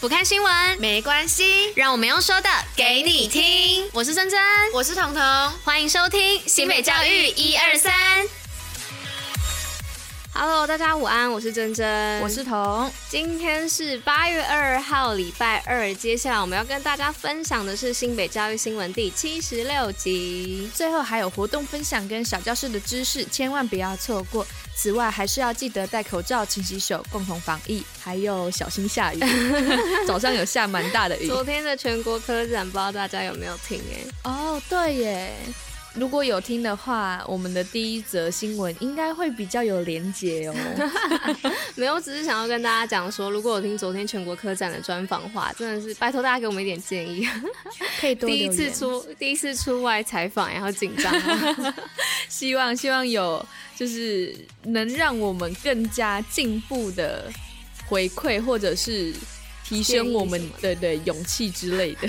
不看新闻没关系，让我们用说的给你听。我是珍珍，我是彤彤，欢迎收听新北教育一二三。Hello，大家午安，我是珍珍，我是彤。今天是八月二号，礼拜二。接下来我们要跟大家分享的是新北教育新闻第七十六集，最后还有活动分享跟小教室的知识，千万不要错过。此外，还是要记得戴口罩、勤洗手，共同防疫，还有小心下雨。早上有下蛮大的雨。昨天的全国科展，不知道大家有没有听？哎，哦，对耶。如果有听的话，我们的第一则新闻应该会比较有连结哦。没有，只是想要跟大家讲说，如果有听昨天全国科展的专访话，真的是拜托大家给我们一点建议，可以多。第一次出第一次出外采访，然后紧张，希望希望有就是能让我们更加进步的回馈，或者是。提升我们对对勇气之类的，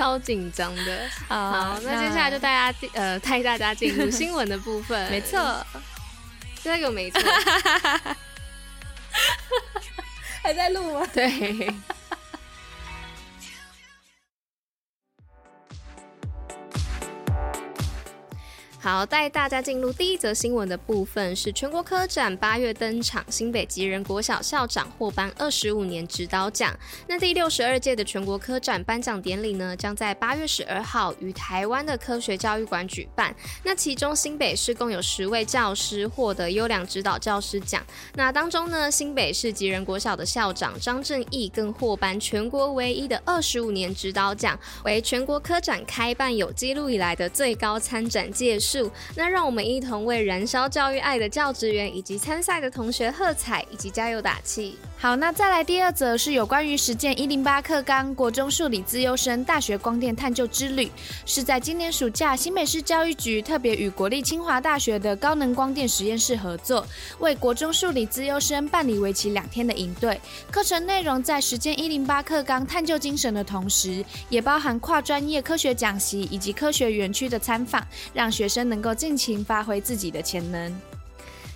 超紧张的。好，好，那接下来就大家呃带大家进入新闻的部分。没错，这个没错，还在录吗？对。好，带大家进入第一则新闻的部分，是全国科展八月登场，新北吉人国小校长获颁二十五年指导奖。那第六十二届的全国科展颁奖典礼呢，将在八月十二号于台湾的科学教育馆举办。那其中新北市共有十位教师获得优良指导教师奖。那当中呢，新北市吉人国小的校长张正义更获颁全国唯一的二十五年指导奖，为全国科展开办有记录以来的最高参展届数。那让我们一同为燃烧教育爱的教职员以及参赛的同学喝彩以及加油打气。好，那再来第二则是有关于实践一零八课纲国中数理资优生大学光电探究之旅，是在今年暑假新北市教育局特别与国立清华大学的高能光电实验室合作，为国中数理资优生办理为期两天的营队。课程内容在实践一零八课纲探究精神的同时，也包含跨专业科学讲习以及科学园区的参访，让学生能够尽情发挥自己的潜能。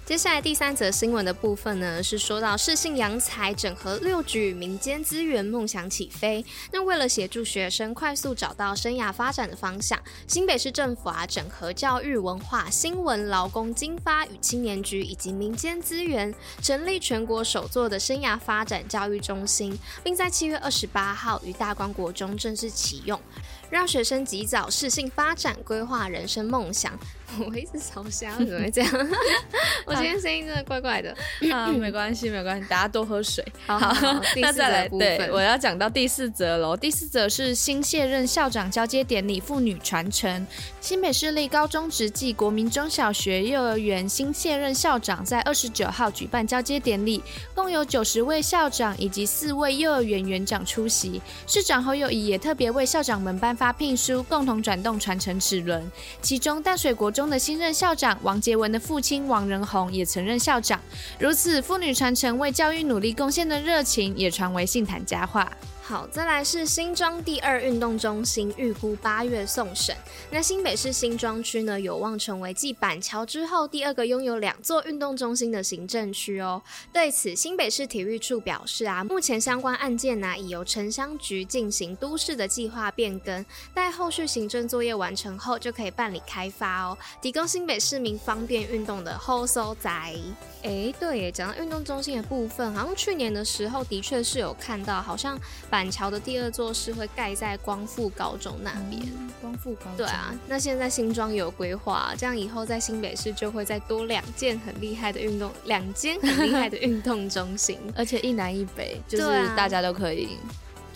接下来第三则新闻的部分呢，是说到世信扬才整合六局民间资源，梦想起飞。那为了协助学生快速找到生涯发展的方向，新北市政府啊，整合教育、文化、新闻、劳工、经发与青年局以及民间资源，成立全国首座的生涯发展教育中心，并在七月二十八号于大光国中正式启用。让学生及早适性发展，规划人生梦想。我一直烧香，怎么会这样？我今天声音真的怪怪的。啊，没关系，没关系，大家多喝水。好，好，好，那再来，对，我要讲到第四则喽。第四则是新卸任校长交接典礼，妇女传承。新北市立高中职暨国民中小学幼儿园新卸任校长在二十九号举办交接典礼，共有九十位校长以及四位幼儿园园长出席。市长侯友谊也特别为校长们颁发聘书，共同转动传承齿轮。其中淡水国中。的新任校长王杰文的父亲王仁宏也曾任校长，如此妇女传承为教育努力贡献的热情也传为杏坛佳话。好，再来是新庄第二运动中心预估八月送审。那新北市新庄区呢，有望成为继板桥之后第二个拥有两座运动中心的行政区哦。对此，新北市体育处表示啊，目前相关案件呢、已由城乡局进行都市的计划变更，待后续行政作业完成后，就可以办理开发哦，提供新北市民方便运动的后所在。哎，对，讲到运动中心的部分，好像去年的时候的确是有看到，好像。板桥的第二座是会盖在光复高中那边。嗯，光复高中。对啊，那现在新庄有规划，这样以后在新北市就会再多两件很厉害的运动，两间很厉害的运动中心，而且一南一北，就是大家都可以。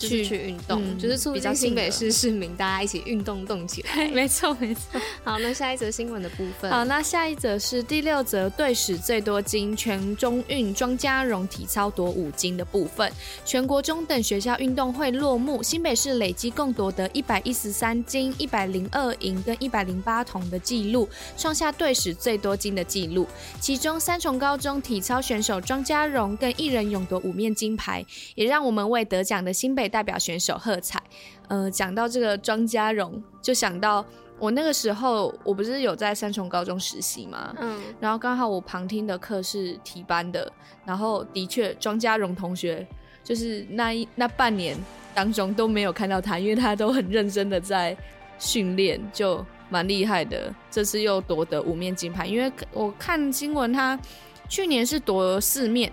去去运动，嗯、就是促进新北市市民大家一起运动动起来。没错没错。好，那下一则新闻的部分。好，那下一则是第六则队史最多金，全中运庄家荣体操夺五金的部分。全国中等学校运动会落幕，新北市累计共夺得一百一十三金、一百零二银跟一百零八铜的纪录，创下队史最多金的纪录。其中三重高中体操选手庄家荣更一人勇夺五面金牌，也让我们为得奖的新北。代表选手喝彩。呃，讲到这个庄家荣，就想到我那个时候，我不是有在三重高中实习吗？嗯，然后刚好我旁听的课是体班的，然后的确庄家荣同学。就是那一那半年当中都没有看到他，因为他都很认真的在训练，就蛮厉害的。这次又夺得五面金牌，因为我看新闻，他去年是夺了四面，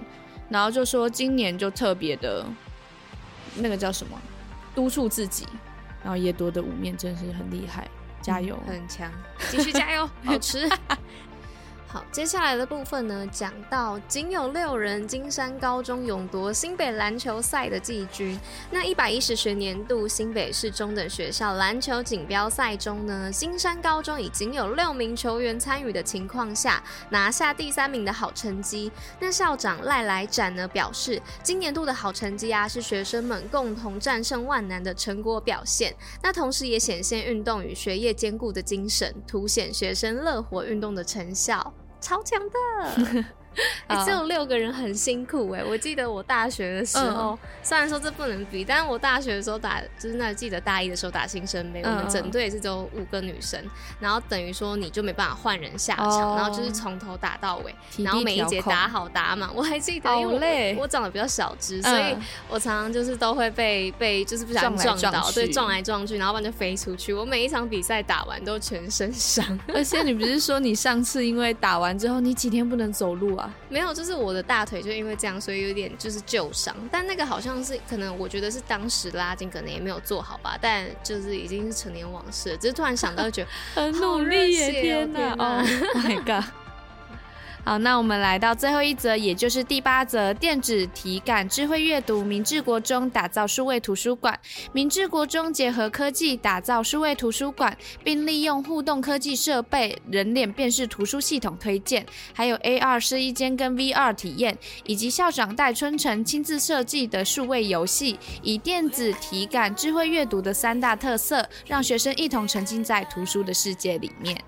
然后就说今年就特别的，那个叫什么，督促自己，然后也多的五面，真是很厉害，加油，嗯、很强，继续加油，好吃。好，接下来的部分呢，讲到仅有六人金山高中勇夺新北篮球赛的季军。那一百一十学年度新北市中等学校篮球锦标赛中呢，金山高中已经有六名球员参与的情况下，拿下第三名的好成绩。那校长赖来展呢表示，今年度的好成绩啊，是学生们共同战胜万难的成果表现。那同时也显现运动与学业兼顾的精神，凸显学生乐活运动的成效。超强的！哎、欸，只有六个人很辛苦哎、欸。我记得我大学的时候，嗯、虽然说这不能比，但是我大学的时候打，就是那记得大一的时候打新生杯，嗯、我们整队也是只有五个女生，然后等于说你就没办法换人下场，哦、然后就是从头打到尾，然后每一节打好打满。我还记得，因为我，我长得比较小只，所以我常常就是都会被被就是不小心撞到，撞对，撞来撞去，然后不然就飞出去。我每一场比赛打完都全身伤，而且你不是说你上次因为打完之后你几天不能走路啊？没有，就是我的大腿就因为这样，所以有点就是旧伤。但那个好像是可能，我觉得是当时拉筋可能也没有做好吧。但就是已经是成年往事了，只是突然想到，觉得 很努力耶！天哪，Oh my god！好，那我们来到最后一则，也就是第八则：电子体感智慧阅读，明治国中打造数位图书馆。明治国中结合科技打造数位图书馆，并利用互动科技设备、人脸辨识图书系统推荐，还有 AR 试衣间跟 VR 体验，以及校长戴春成亲自设计的数位游戏，以电子体感智慧阅读的三大特色，让学生一同沉浸在图书的世界里面。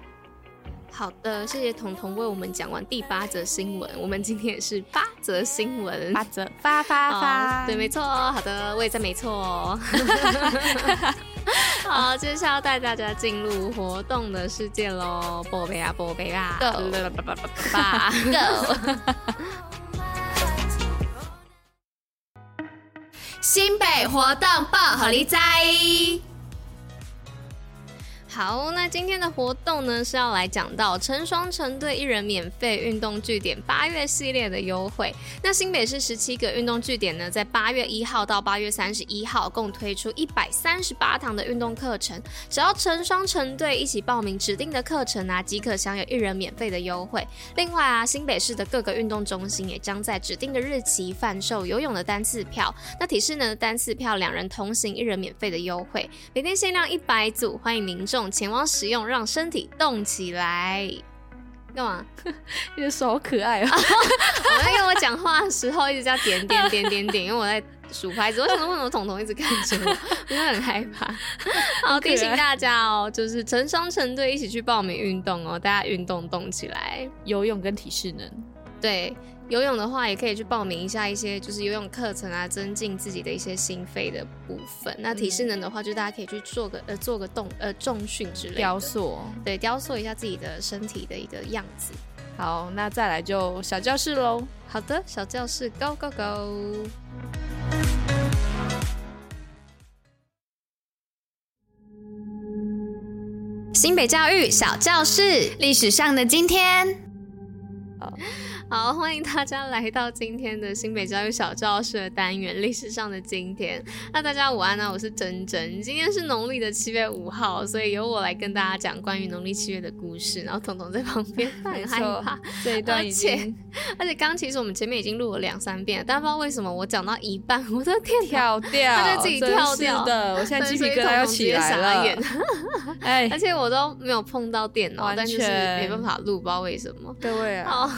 好的，谢谢彤彤为我们讲完第八则新闻。我们今天也是八则新闻，八则发发发，对，没错。好的，我也在没错。好，接下来带大家进入活动的世界喽！宝贝啊，宝贝啊，Go！吧，Go！新北活动报好哩知。好，那今天的活动呢，是要来讲到成双成对一人免费运动据点八月系列的优惠。那新北市十七个运动据点呢，在八月一号到八月三十一号，共推出一百三十八堂的运动课程。只要成双成对一起报名指定的课程啊，即可享有一人免费的优惠。另外啊，新北市的各个运动中心也将在指定的日期贩售游泳的单次票。那体适能的单次票两人同行一人免费的优惠，每天限量一百组，欢迎民众。前往使用，让身体动起来。干嘛？你的手好可爱哦！我在跟我讲话的时候一直叫点点点点点，因为我在数拍子。为什么为什么彤彤一直看着我？我很害怕。好，提醒大家哦，就是成双成对一起去报名运动哦，大家运动动起来，游泳跟体适能。对。游泳的话，也可以去报名一下一些就是游泳课程啊，增进自己的一些心肺的部分。那体适能的话，就大家可以去做个呃做个动呃重训之类的，雕塑，对，雕塑一下自己的身体的一个样子。好，那再来就小教室喽。好的，小教室，Go Go Go！新北教育小教室，历史上的今天。好。欢迎大家来到今天的新北教育小教室的单元——历史上的今天。那大家午安呢？我是珍珍。今天是农历的七月五号，所以由我来跟大家讲关于农历七月的故事。然后彤彤在旁边很害怕这一段，而且而且刚其实我们前面已经录了两三遍了，但不知道为什么我讲到一半，我的天跳掉，他就自己跳掉的。我现在鸡皮疙瘩要起来了。哎，而且我都没有碰到电脑，但就是没办法录，不知道为什么。各位啊。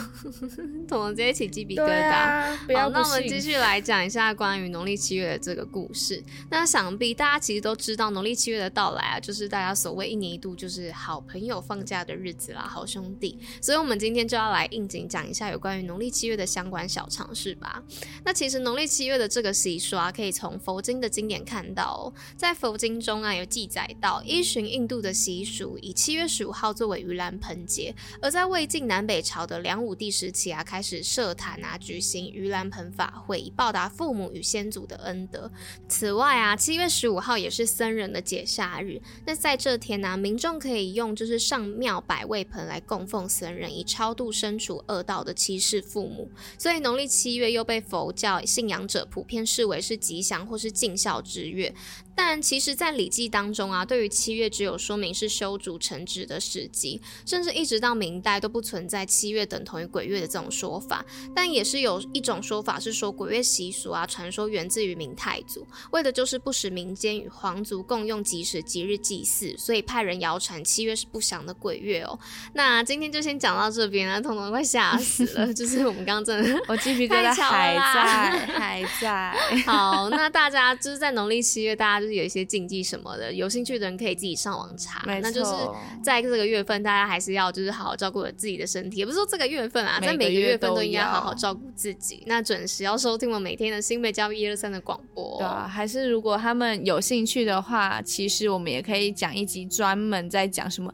彤彤直接起鸡皮疙瘩。啊、好，那我们继续来讲一下关于农历七月的这个故事。那想必大家其实都知道，农历七月的到来啊，就是大家所谓一年一度就是好朋友放假的日子啦，好兄弟。所以，我们今天就要来应景讲一下有关于农历七月的相关小常识吧。那其实农历七月的这个习俗啊，可以从佛经的经典看到哦。在佛经中啊，有记载到，依循印度的习俗，以七月十五号作为盂兰盆节；而在魏晋南北朝的梁武帝时期。啊，开始设坛啊，举行盂兰盆法会，以报答父母与先祖的恩德。此外啊，七月十五号也是僧人的解夏日。那在这天呢、民众可以用就是上庙百味盆来供奉僧人，以超度身处恶道的七世父母。所以农历七月又被佛教信仰者普遍视为是吉祥或是尽孝之月。但其实，在《礼记》当中啊，对于七月只有说明是修筑城池的时机，甚至一直到明代都不存在七月等同于鬼月的这说法。但也是有一种说法是说，鬼月习俗啊，传说源自于明太祖，为的就是不使民间与皇族共用吉时吉日祭祀，所以派人谣传七月是不祥的鬼月哦。那今天就先讲到这边啊，彤彤快吓死了，就是我们刚刚真的，我鸡皮疙瘩还在，还在。好，那大家就是在农历七月，大家。就是有一些禁忌什么的，有兴趣的人可以自己上网查。那就是在这个月份，大家还是要就是好好照顾自己的身体。也不是说这个月份啊，在每个月份都应该好好照顾自己。那准时要收听我们每天的新北教育一二三的广播。对啊，还是如果他们有兴趣的话，其实我们也可以讲一集专门在讲什么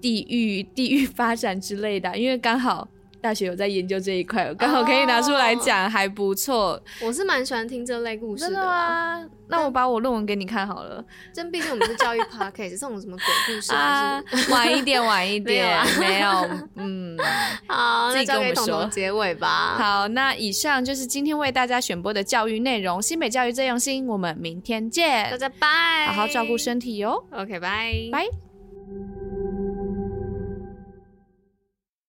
地域、地域发展之类的，因为刚好。大学有在研究这一块，我刚好可以拿出来讲，还不错。我是蛮喜欢听这类故事的。真的吗？那我把我论文给你看好了。真毕竟我们是教育 podcast，这种什么鬼故事啊？晚一点，晚一点，没有。嗯，好，那交给彤彤结尾吧。好，那以上就是今天为大家选播的教育内容。新北教育最用心，我们明天见。大家拜，好好照顾身体哟。OK，拜拜。